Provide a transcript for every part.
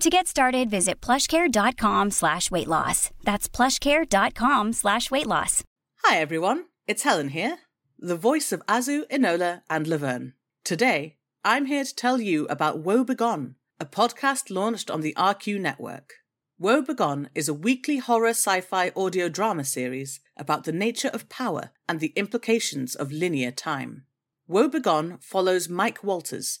To get started, visit plushcare.com slash weight loss. That's plushcare.com slash weight loss. Hi everyone, it's Helen here, the voice of Azu, Enola, and Laverne. Today, I'm here to tell you about Woe Begone, a podcast launched on the RQ network. Woe Begone is a weekly horror sci fi audio drama series about the nature of power and the implications of linear time. Woe Begone follows Mike Walters,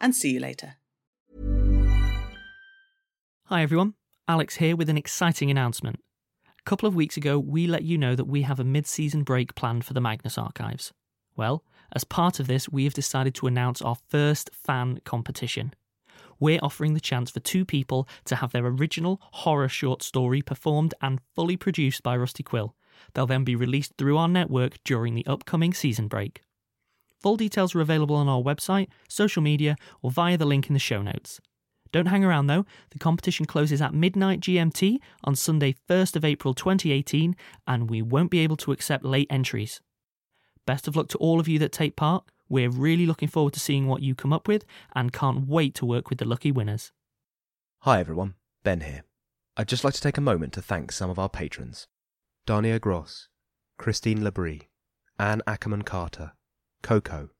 And see you later. Hi everyone, Alex here with an exciting announcement. A couple of weeks ago, we let you know that we have a mid season break planned for the Magnus Archives. Well, as part of this, we have decided to announce our first fan competition. We're offering the chance for two people to have their original horror short story performed and fully produced by Rusty Quill. They'll then be released through our network during the upcoming season break. Full details are available on our website, social media, or via the link in the show notes. Don't hang around though, the competition closes at midnight GMT on Sunday, 1st of April 2018, and we won't be able to accept late entries. Best of luck to all of you that take part. We're really looking forward to seeing what you come up with and can't wait to work with the lucky winners. Hi everyone, Ben here. I'd just like to take a moment to thank some of our patrons Dania Gross, Christine Labrie, Anne Ackermann Carter, Coco,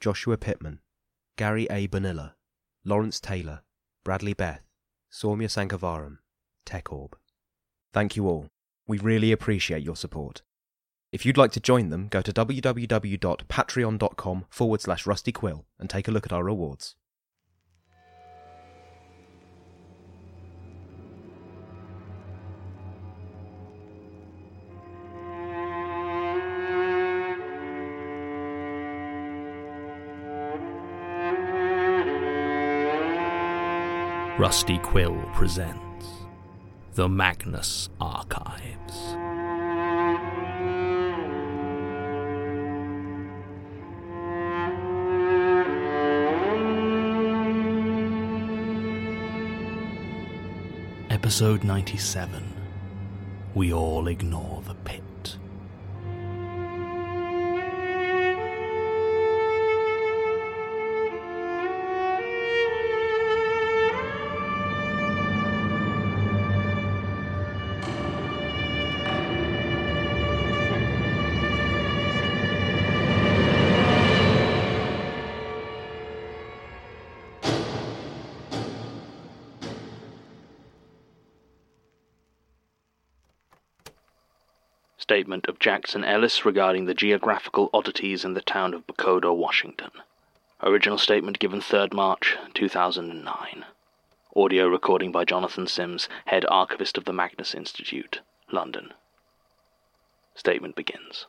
Joshua Pittman, Gary A. Bonilla, Lawrence Taylor, Bradley Beth, Saumya Sankhavaram, TechOrb. Thank you all. We really appreciate your support. If you'd like to join them, go to www.patreon.com forward slash rustyquill and take a look at our rewards. Rusty Quill presents The Magnus Archives. Episode 97 We All Ignore the statement of Jackson Ellis regarding the geographical oddities in the town of Bucoda, Washington. Original statement given 3rd March 2009. Audio recording by Jonathan Sims, head archivist of the Magnus Institute, London. Statement begins.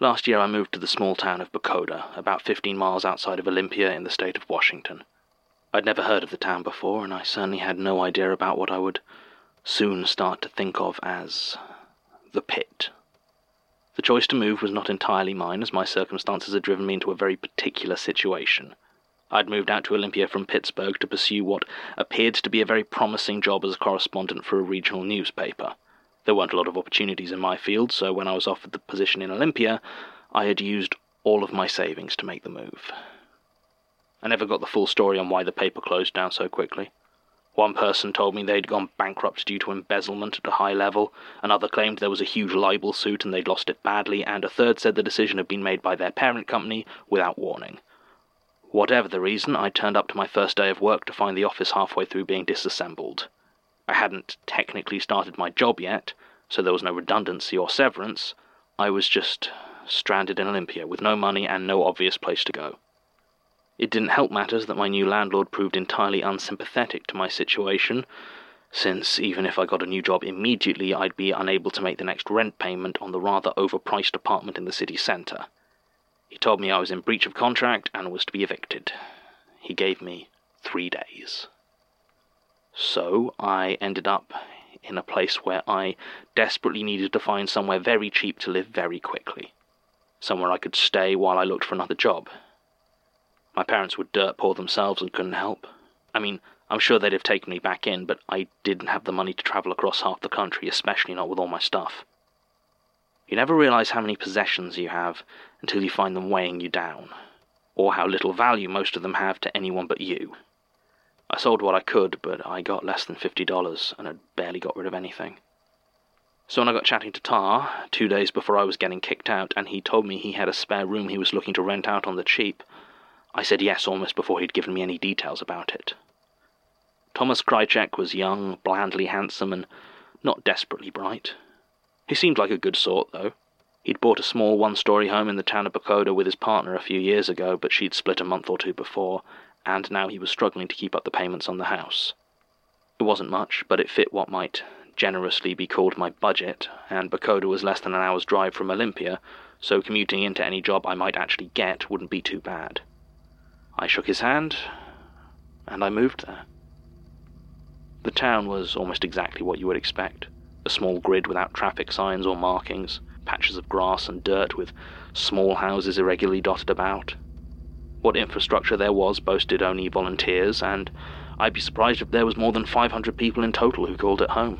Last year I moved to the small town of Bucoda, about 15 miles outside of Olympia in the state of Washington. I'd never heard of the town before, and I certainly had no idea about what I would soon start to think of as the pit. The choice to move was not entirely mine, as my circumstances had driven me into a very particular situation. I'd moved out to Olympia from Pittsburgh to pursue what appeared to be a very promising job as a correspondent for a regional newspaper. There weren't a lot of opportunities in my field, so when I was offered the position in Olympia, I had used all of my savings to make the move. I never got the full story on why the paper closed down so quickly. One person told me they'd gone bankrupt due to embezzlement at a high level, another claimed there was a huge libel suit and they'd lost it badly, and a third said the decision had been made by their parent company without warning. Whatever the reason, I turned up to my first day of work to find the office halfway through being disassembled. I hadn't technically started my job yet, so there was no redundancy or severance. I was just stranded in Olympia with no money and no obvious place to go. It didn't help matters that my new landlord proved entirely unsympathetic to my situation, since even if I got a new job immediately, I'd be unable to make the next rent payment on the rather overpriced apartment in the city centre. He told me I was in breach of contract and was to be evicted. He gave me three days. So I ended up in a place where I desperately needed to find somewhere very cheap to live very quickly. Somewhere I could stay while I looked for another job. My parents were dirt poor themselves and couldn't help. I mean, I'm sure they'd have taken me back in, but I didn't have the money to travel across half the country, especially not with all my stuff. You never realize how many possessions you have until you find them weighing you down, or how little value most of them have to anyone but you. I sold what I could, but I got less than $50 and had barely got rid of anything. So when I got chatting to Tar, two days before I was getting kicked out, and he told me he had a spare room he was looking to rent out on the cheap, I said yes almost before he'd given me any details about it. Thomas Krychek was young, blandly handsome, and not desperately bright. He seemed like a good sort, though. He'd bought a small one story home in the town of Bucoda with his partner a few years ago, but she'd split a month or two before, and now he was struggling to keep up the payments on the house. It wasn't much, but it fit what might generously be called my budget, and Bucoda was less than an hour's drive from Olympia, so commuting into any job I might actually get wouldn't be too bad. I shook his hand, and I moved there. The town was almost exactly what you would expect a small grid without traffic signs or markings, patches of grass and dirt with small houses irregularly dotted about. What infrastructure there was boasted only volunteers, and I'd be surprised if there was more than 500 people in total who called it home.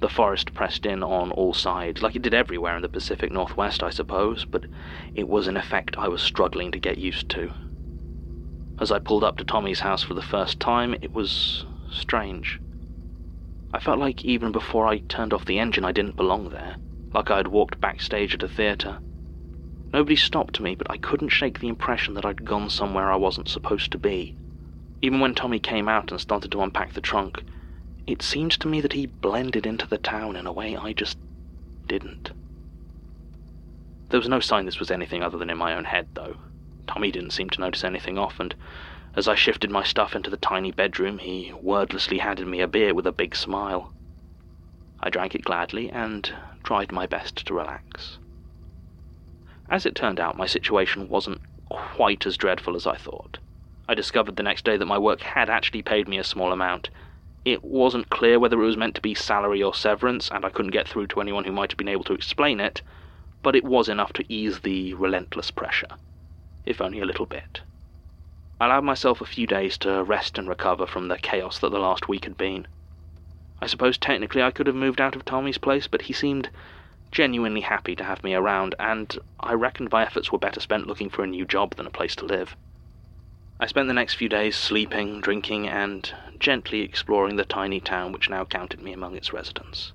The forest pressed in on all sides, like it did everywhere in the Pacific Northwest, I suppose, but it was an effect I was struggling to get used to. As I pulled up to Tommy's house for the first time, it was strange. I felt like even before I turned off the engine, I didn't belong there, like I had walked backstage at a theatre. Nobody stopped me, but I couldn't shake the impression that I'd gone somewhere I wasn't supposed to be. Even when Tommy came out and started to unpack the trunk, it seemed to me that he blended into the town in a way I just didn't. There was no sign this was anything other than in my own head, though. Tommy didn't seem to notice anything off, and as I shifted my stuff into the tiny bedroom, he wordlessly handed me a beer with a big smile. I drank it gladly and tried my best to relax. As it turned out, my situation wasn't quite as dreadful as I thought. I discovered the next day that my work had actually paid me a small amount. It wasn't clear whether it was meant to be salary or severance, and I couldn't get through to anyone who might have been able to explain it, but it was enough to ease the relentless pressure if only a little bit. I allowed myself a few days to rest and recover from the chaos that the last week had been. I suppose technically I could have moved out of Tommy's place, but he seemed genuinely happy to have me around, and I reckoned my efforts were better spent looking for a new job than a place to live. I spent the next few days sleeping, drinking, and gently exploring the tiny town which now counted me among its residents.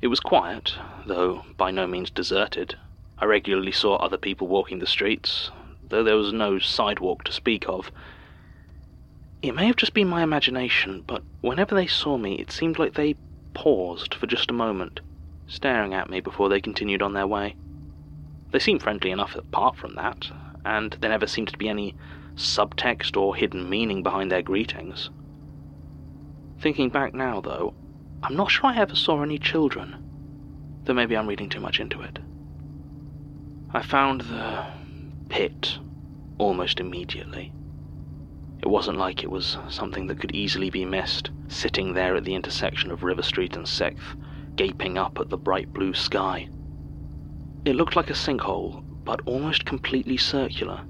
It was quiet, though by no means deserted. I regularly saw other people walking the streets, though there was no sidewalk to speak of. It may have just been my imagination, but whenever they saw me, it seemed like they paused for just a moment, staring at me before they continued on their way. They seemed friendly enough apart from that, and there never seemed to be any subtext or hidden meaning behind their greetings. Thinking back now, though, I'm not sure I ever saw any children, though maybe I'm reading too much into it. I found the pit almost immediately. It wasn't like it was something that could easily be missed, sitting there at the intersection of River Street and 6th, gaping up at the bright blue sky. It looked like a sinkhole, but almost completely circular.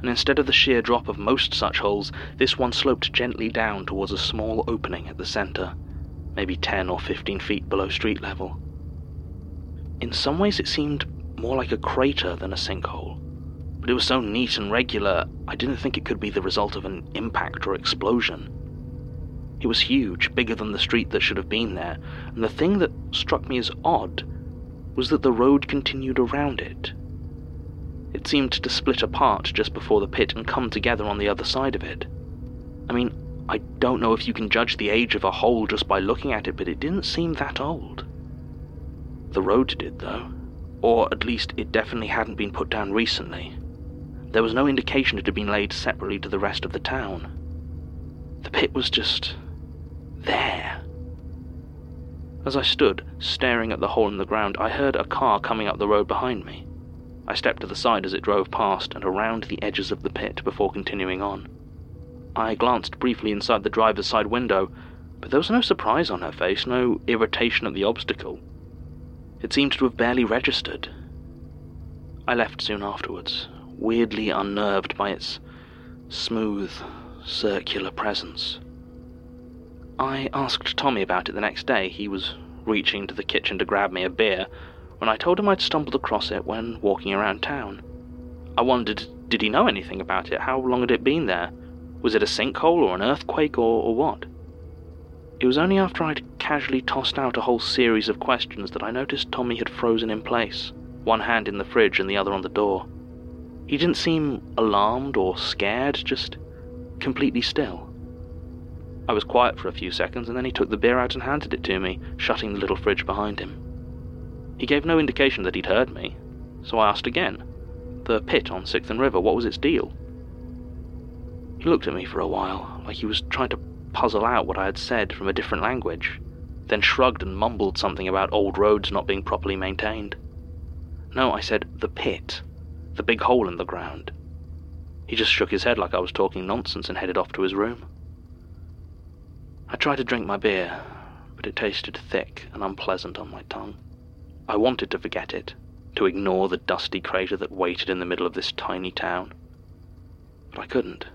And instead of the sheer drop of most such holes, this one sloped gently down towards a small opening at the center, maybe 10 or 15 feet below street level. In some ways, it seemed more like a crater than a sinkhole but it was so neat and regular, I didn't think it could be the result of an impact or explosion. It was huge, bigger than the street that should have been there, and the thing that struck me as odd was that the road continued around it. It seemed to split apart just before the pit and come together on the other side of it. I mean, I don't know if you can judge the age of a hole just by looking at it, but it didn't seem that old. The road did, though. Or at least it definitely hadn't been put down recently. There was no indication it had been laid separately to the rest of the town. The pit was just there. As I stood, staring at the hole in the ground, I heard a car coming up the road behind me. I stepped to the side as it drove past and around the edges of the pit before continuing on. I glanced briefly inside the driver's side window, but there was no surprise on her face, no irritation at the obstacle. It seemed to have barely registered. I left soon afterwards, weirdly unnerved by its smooth, circular presence. I asked Tommy about it the next day. He was reaching to the kitchen to grab me a beer when I told him I'd stumbled across it when walking around town. I wondered, did he know anything about it? How long had it been there? Was it a sinkhole or an earthquake or, or what? It was only after I'd casually tossed out a whole series of questions that I noticed Tommy had frozen in place, one hand in the fridge and the other on the door. He didn't seem alarmed or scared, just completely still. I was quiet for a few seconds, and then he took the beer out and handed it to me, shutting the little fridge behind him. He gave no indication that he'd heard me, so I asked again. The pit on Sixth and River, what was its deal? He looked at me for a while, like he was trying to puzzle out what I had said from a different language, then shrugged and mumbled something about old roads not being properly maintained. No, I said, the pit the big hole in the ground. He just shook his head like I was talking nonsense and headed off to his room. I tried to drink my beer, but it tasted thick and unpleasant on my tongue. I wanted to forget it, to ignore the dusty crater that waited in the middle of this tiny town. But I couldn't.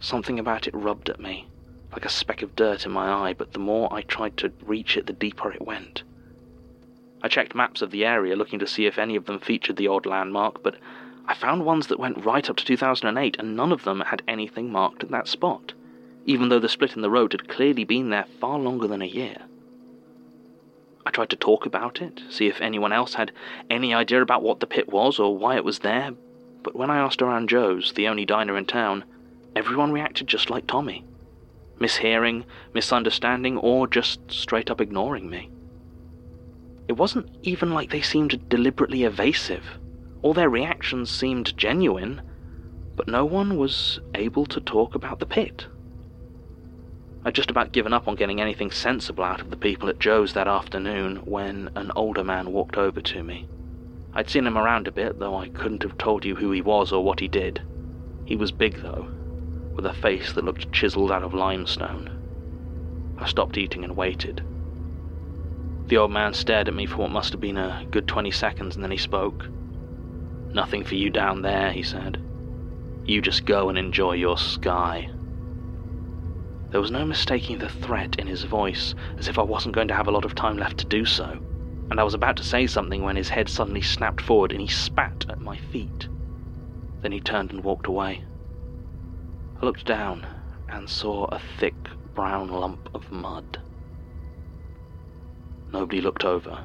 Something about it rubbed at me, like a speck of dirt in my eye, but the more I tried to reach it, the deeper it went. I checked maps of the area looking to see if any of them featured the odd landmark, but I found ones that went right up to 2008 and none of them had anything marked at that spot, even though the split in the road had clearly been there far longer than a year. I tried to talk about it, see if anyone else had any idea about what the pit was or why it was there, but when I asked around Joe's, the only diner in town, everyone reacted just like Tommy mishearing, misunderstanding, or just straight up ignoring me. It wasn't even like they seemed deliberately evasive. All their reactions seemed genuine, but no one was able to talk about the pit. I'd just about given up on getting anything sensible out of the people at Joe's that afternoon when an older man walked over to me. I'd seen him around a bit, though I couldn't have told you who he was or what he did. He was big, though, with a face that looked chiseled out of limestone. I stopped eating and waited. The old man stared at me for what must have been a good 20 seconds and then he spoke. Nothing for you down there, he said. You just go and enjoy your sky. There was no mistaking the threat in his voice, as if I wasn't going to have a lot of time left to do so, and I was about to say something when his head suddenly snapped forward and he spat at my feet. Then he turned and walked away. I looked down and saw a thick brown lump of mud. Nobody looked over,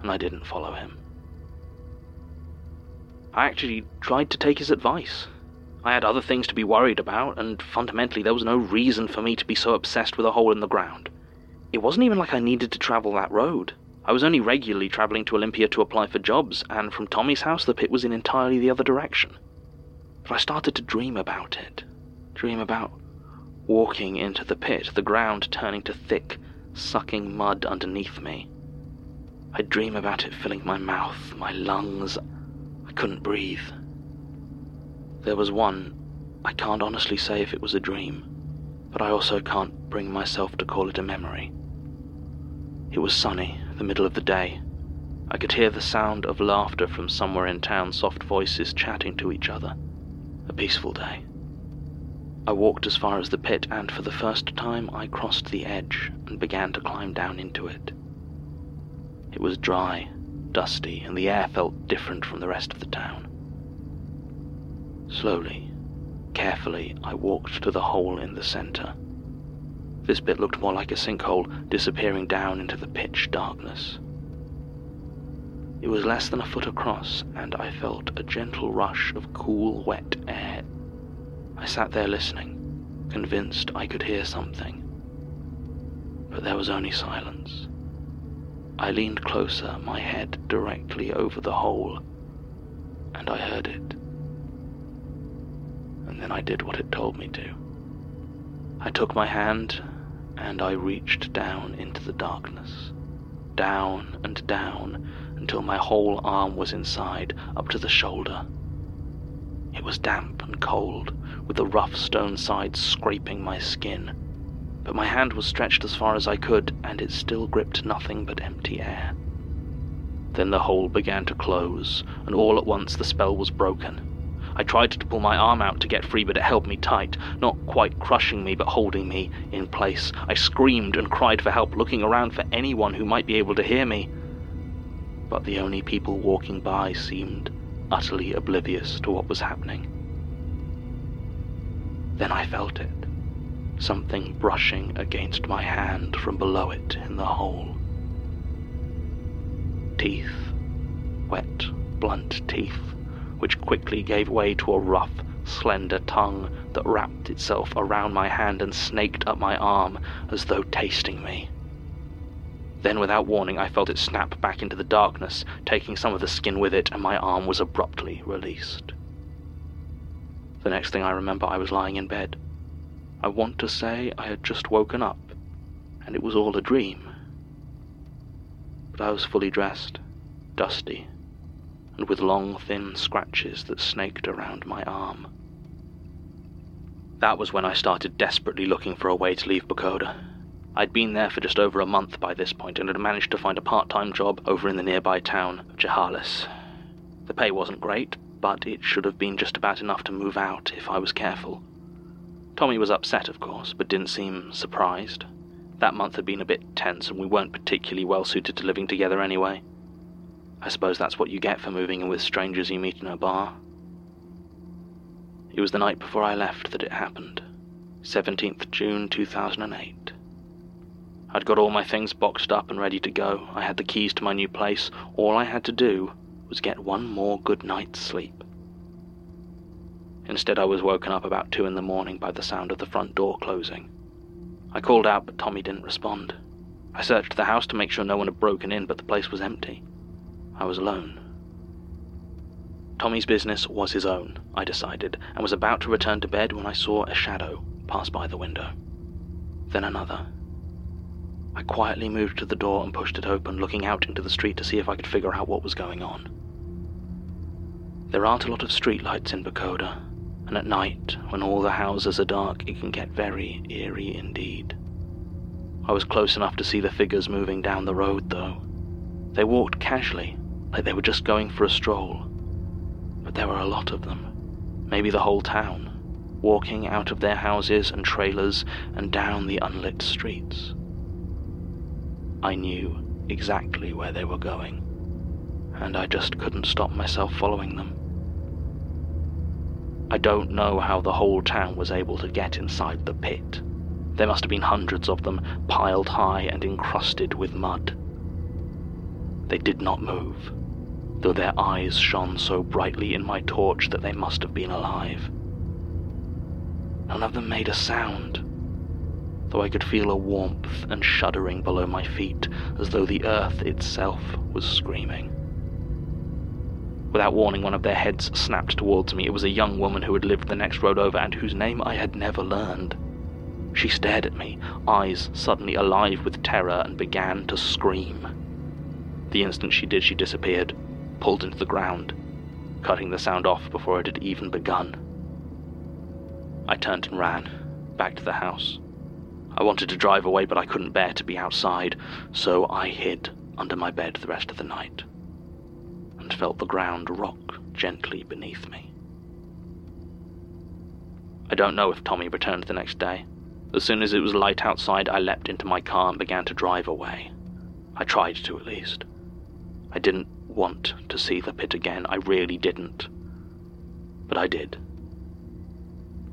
and I didn't follow him. I actually tried to take his advice. I had other things to be worried about, and fundamentally there was no reason for me to be so obsessed with a hole in the ground. It wasn't even like I needed to travel that road. I was only regularly travelling to Olympia to apply for jobs, and from Tommy's house the pit was in entirely the other direction. But I started to dream about it. Dream about walking into the pit, the ground turning to thick, sucking mud underneath me. I'd dream about it filling my mouth, my lungs. I couldn't breathe. There was one, I can't honestly say if it was a dream, but I also can't bring myself to call it a memory. It was sunny, the middle of the day. I could hear the sound of laughter from somewhere in town, soft voices chatting to each other. A peaceful day. I walked as far as the pit, and for the first time I crossed the edge and began to climb down into it. It was dry, dusty, and the air felt different from the rest of the town. Slowly, carefully, I walked to the hole in the center. This bit looked more like a sinkhole, disappearing down into the pitch darkness. It was less than a foot across, and I felt a gentle rush of cool, wet air I sat there listening, convinced I could hear something. But there was only silence. I leaned closer, my head directly over the hole, and I heard it. And then I did what it told me to. I took my hand and I reached down into the darkness. Down and down until my whole arm was inside, up to the shoulder. It was damp and cold, with the rough stone sides scraping my skin. But my hand was stretched as far as I could, and it still gripped nothing but empty air. Then the hole began to close, and all at once the spell was broken. I tried to pull my arm out to get free, but it held me tight, not quite crushing me, but holding me in place. I screamed and cried for help, looking around for anyone who might be able to hear me. But the only people walking by seemed utterly oblivious to what was happening. Then I felt it. Something brushing against my hand from below it in the hole. Teeth. Wet, blunt teeth, which quickly gave way to a rough, slender tongue that wrapped itself around my hand and snaked up my arm as though tasting me. Then, without warning, I felt it snap back into the darkness, taking some of the skin with it, and my arm was abruptly released. The next thing I remember, I was lying in bed. I want to say I had just woken up, and it was all a dream. But I was fully dressed, dusty, and with long, thin scratches that snaked around my arm. That was when I started desperately looking for a way to leave Bucoda. I'd been there for just over a month by this point and had managed to find a part time job over in the nearby town of Chehalis. The pay wasn't great, but it should have been just about enough to move out if I was careful. Tommy was upset, of course, but didn't seem surprised. That month had been a bit tense, and we weren't particularly well suited to living together anyway. I suppose that's what you get for moving in with strangers you meet in a bar. It was the night before I left that it happened 17th June 2008. I'd got all my things boxed up and ready to go. I had the keys to my new place. All I had to do was get one more good night's sleep. Instead, I was woken up about two in the morning by the sound of the front door closing. I called out, but Tommy didn't respond. I searched the house to make sure no one had broken in, but the place was empty. I was alone. Tommy's business was his own, I decided, and was about to return to bed when I saw a shadow pass by the window. Then another. I quietly moved to the door and pushed it open, looking out into the street to see if I could figure out what was going on. There aren't a lot of streetlights in Bucoda, and at night, when all the houses are dark, it can get very eerie indeed. I was close enough to see the figures moving down the road, though. They walked casually, like they were just going for a stroll. But there were a lot of them, maybe the whole town, walking out of their houses and trailers and down the unlit streets. I knew exactly where they were going and I just couldn't stop myself following them. I don't know how the whole town was able to get inside the pit. There must have been hundreds of them, piled high and encrusted with mud. They did not move, though their eyes shone so brightly in my torch that they must have been alive. None of them made a sound. though I could feel a warmth and shuddering below my feet, as though the earth itself was screaming. Without warning, one of their heads snapped towards me. It was a young woman who had lived the next road over and whose name I had never learned. She stared at me, eyes suddenly alive with terror, and began to scream. The instant she did, she disappeared, pulled into the ground, cutting the sound off before it had even begun. I turned and ran, back to the house. I wanted to drive away, but I couldn't bear to be outside, so I hid under my bed the rest of the night and felt the ground rock gently beneath me. I don't know if Tommy returned the next day. As soon as it was light outside, I leapt into my car and began to drive away. I tried to, at least. I didn't want to see the pit again, I really didn't. But I did.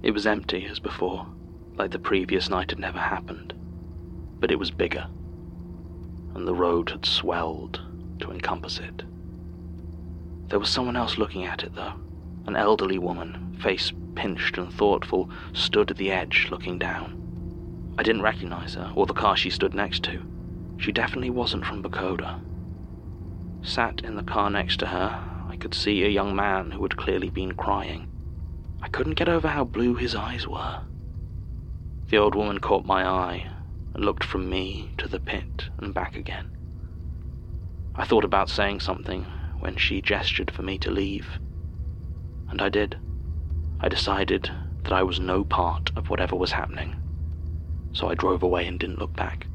It was empty as before, like the previous night had never happened. But it was bigger, and the road had swelled to encompass it. There was someone else looking at it, though. An elderly woman, face pinched and thoughtful, stood at the edge looking down. I didn't recognize her, or the car she stood next to. She definitely wasn't from Bucoda. Sat in the car next to her, I could see a young man who had clearly been crying. I couldn't get over how blue his eyes were. The old woman caught my eye and looked from me to the pit and back again. I thought about saying something when she gestured for me to leave. And I did. I decided that I was no part of whatever was happening, so I drove away and didn't look back.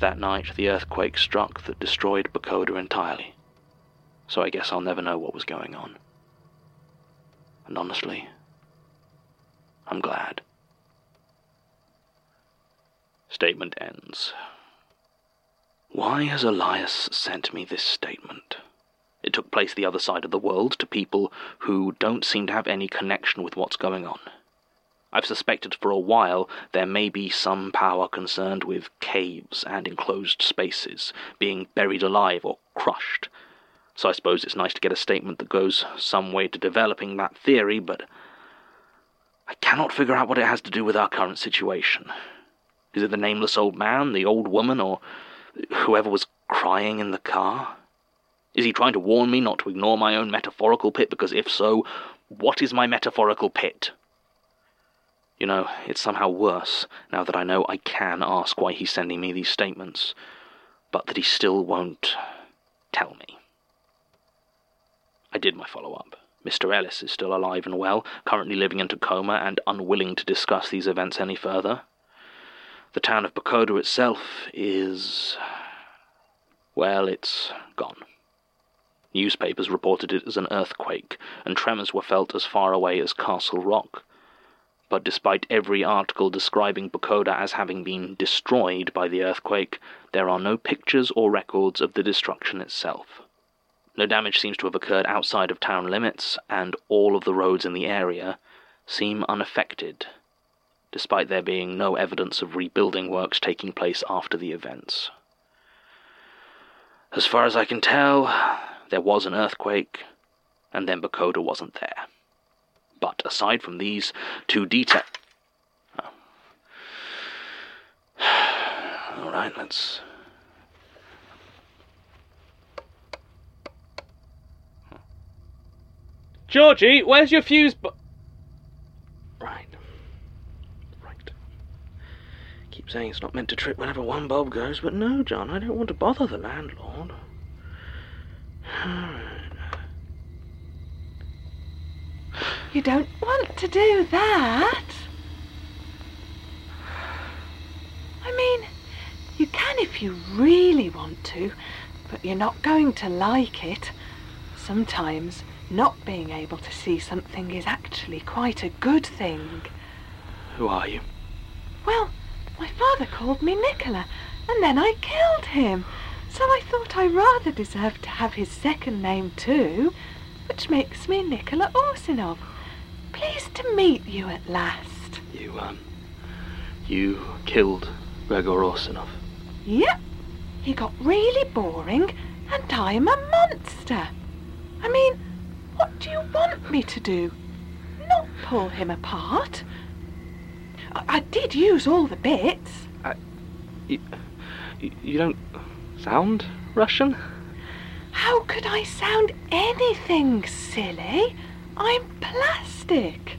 That night, the earthquake struck that destroyed Bucoda entirely, so I guess I'll never know what was going on. And honestly, I'm glad. Statement ends. Why has Elias sent me this statement? It took place the other side of the world to people who don't seem to have any connection with what's going on. I've suspected for a while there may be some power concerned with caves and enclosed spaces being buried alive or crushed. So I suppose it's nice to get a statement that goes some way to developing that theory, but I cannot figure out what it has to do with our current situation. Is it the nameless old man, the old woman, or whoever was crying in the car? Is he trying to warn me not to ignore my own metaphorical pit? Because if so, what is my metaphorical pit? You know, it's somehow worse now that I know I can ask why he's sending me these statements, but that he still won't tell me. I did my follow up. Mr. Ellis is still alive and well, currently living in Tacoma and unwilling to discuss these events any further. The town of Bucoda itself is. well, it's gone. Newspapers reported it as an earthquake, and tremors were felt as far away as Castle Rock. But despite every article describing Bucoda as having been destroyed by the earthquake, there are no pictures or records of the destruction itself. No damage seems to have occurred outside of town limits, and all of the roads in the area seem unaffected despite there being no evidence of rebuilding works taking place after the events. As far as I can tell, there was an earthquake, and then Bucoda wasn't there. But aside from these two details. Oh. Alright, let's. Georgie, where's your fuse? Bu- keep saying it's not meant to trip whenever one bulb goes, but no, John, I don't want to bother the landlord. You don't want to do that. I mean, you can if you really want to, but you're not going to like it. Sometimes not being able to see something is actually quite a good thing. Who are you? Well, my father called me Nikola, and then I killed him. So I thought I rather deserved to have his second name too, which makes me Nikola Orsinov. Pleased to meet you at last. You, um, you killed Gregor Orsinov? Yep. He got really boring, and I'm a monster. I mean, what do you want me to do? Not pull him apart? I, I did use all the bits. You, you don't sound Russian? How could I sound anything silly? I'm plastic.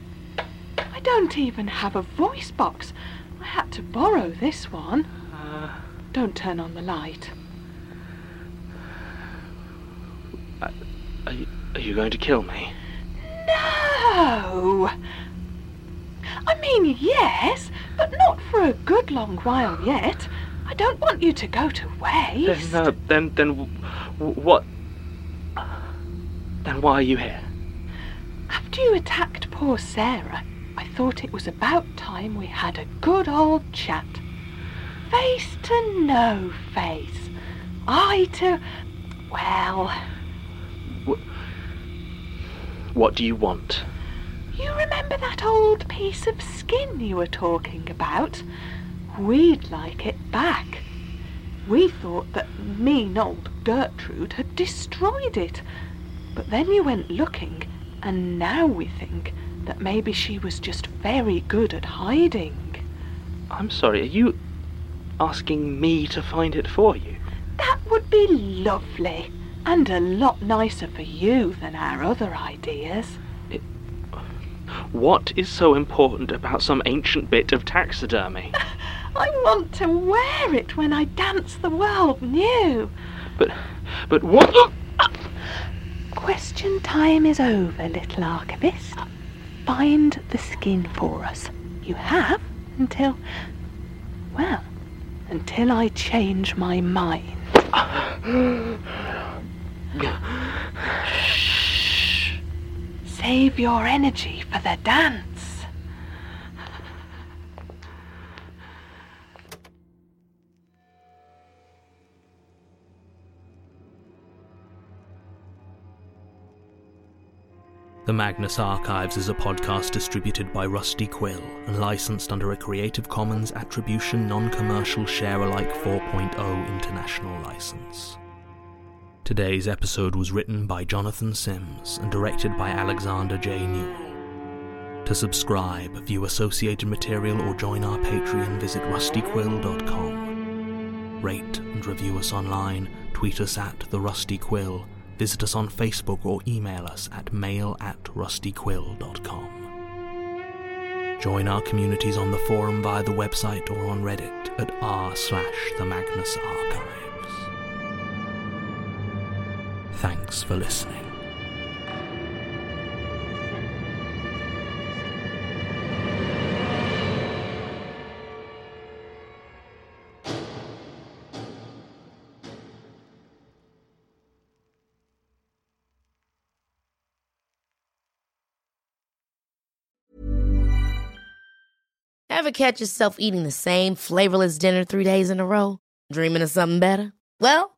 I don't even have a voice box. I had to borrow this one. Uh, Don't turn on the light. are, you, are you going to kill me? No! I mean, yes, but not for a good long while yet. I don't want you to go to waste. Then, uh, then, then, what? Then why are you here? After you attacked poor Sarah, I thought it was about time we had a good old chat. Face to no face. Eye to. Well, What do you want? You remember that old piece of skin you were talking about? We'd like it back. We thought that mean old Gertrude had destroyed it. But then you went looking, and now we think that maybe she was just very good at hiding. I'm sorry, are you asking me to find it for you? That would be lovely, and a lot nicer for you than our other ideas. What is so important about some ancient bit of taxidermy? I want to wear it when I dance the world new. But, but what? Question time is over, little archivist. Find the skin for us. You have until. Well, until I change my mind. Save your energy for the dance. The Magnus Archives is a podcast distributed by Rusty Quill and licensed under a Creative Commons Attribution Non Commercial Share Alike 4.0 International License. Today's episode was written by Jonathan Sims and directed by Alexander J. Newall. To subscribe, view associated material, or join our Patreon, visit rustyquill.com. Rate and review us online, tweet us at The Rusty Quill, visit us on Facebook, or email us at mail at rustyquill.com. Join our communities on the forum via the website or on Reddit at r slash the Magnus Archives. Thanks for listening. Ever catch yourself eating the same flavorless dinner three days in a row? Dreaming of something better? Well,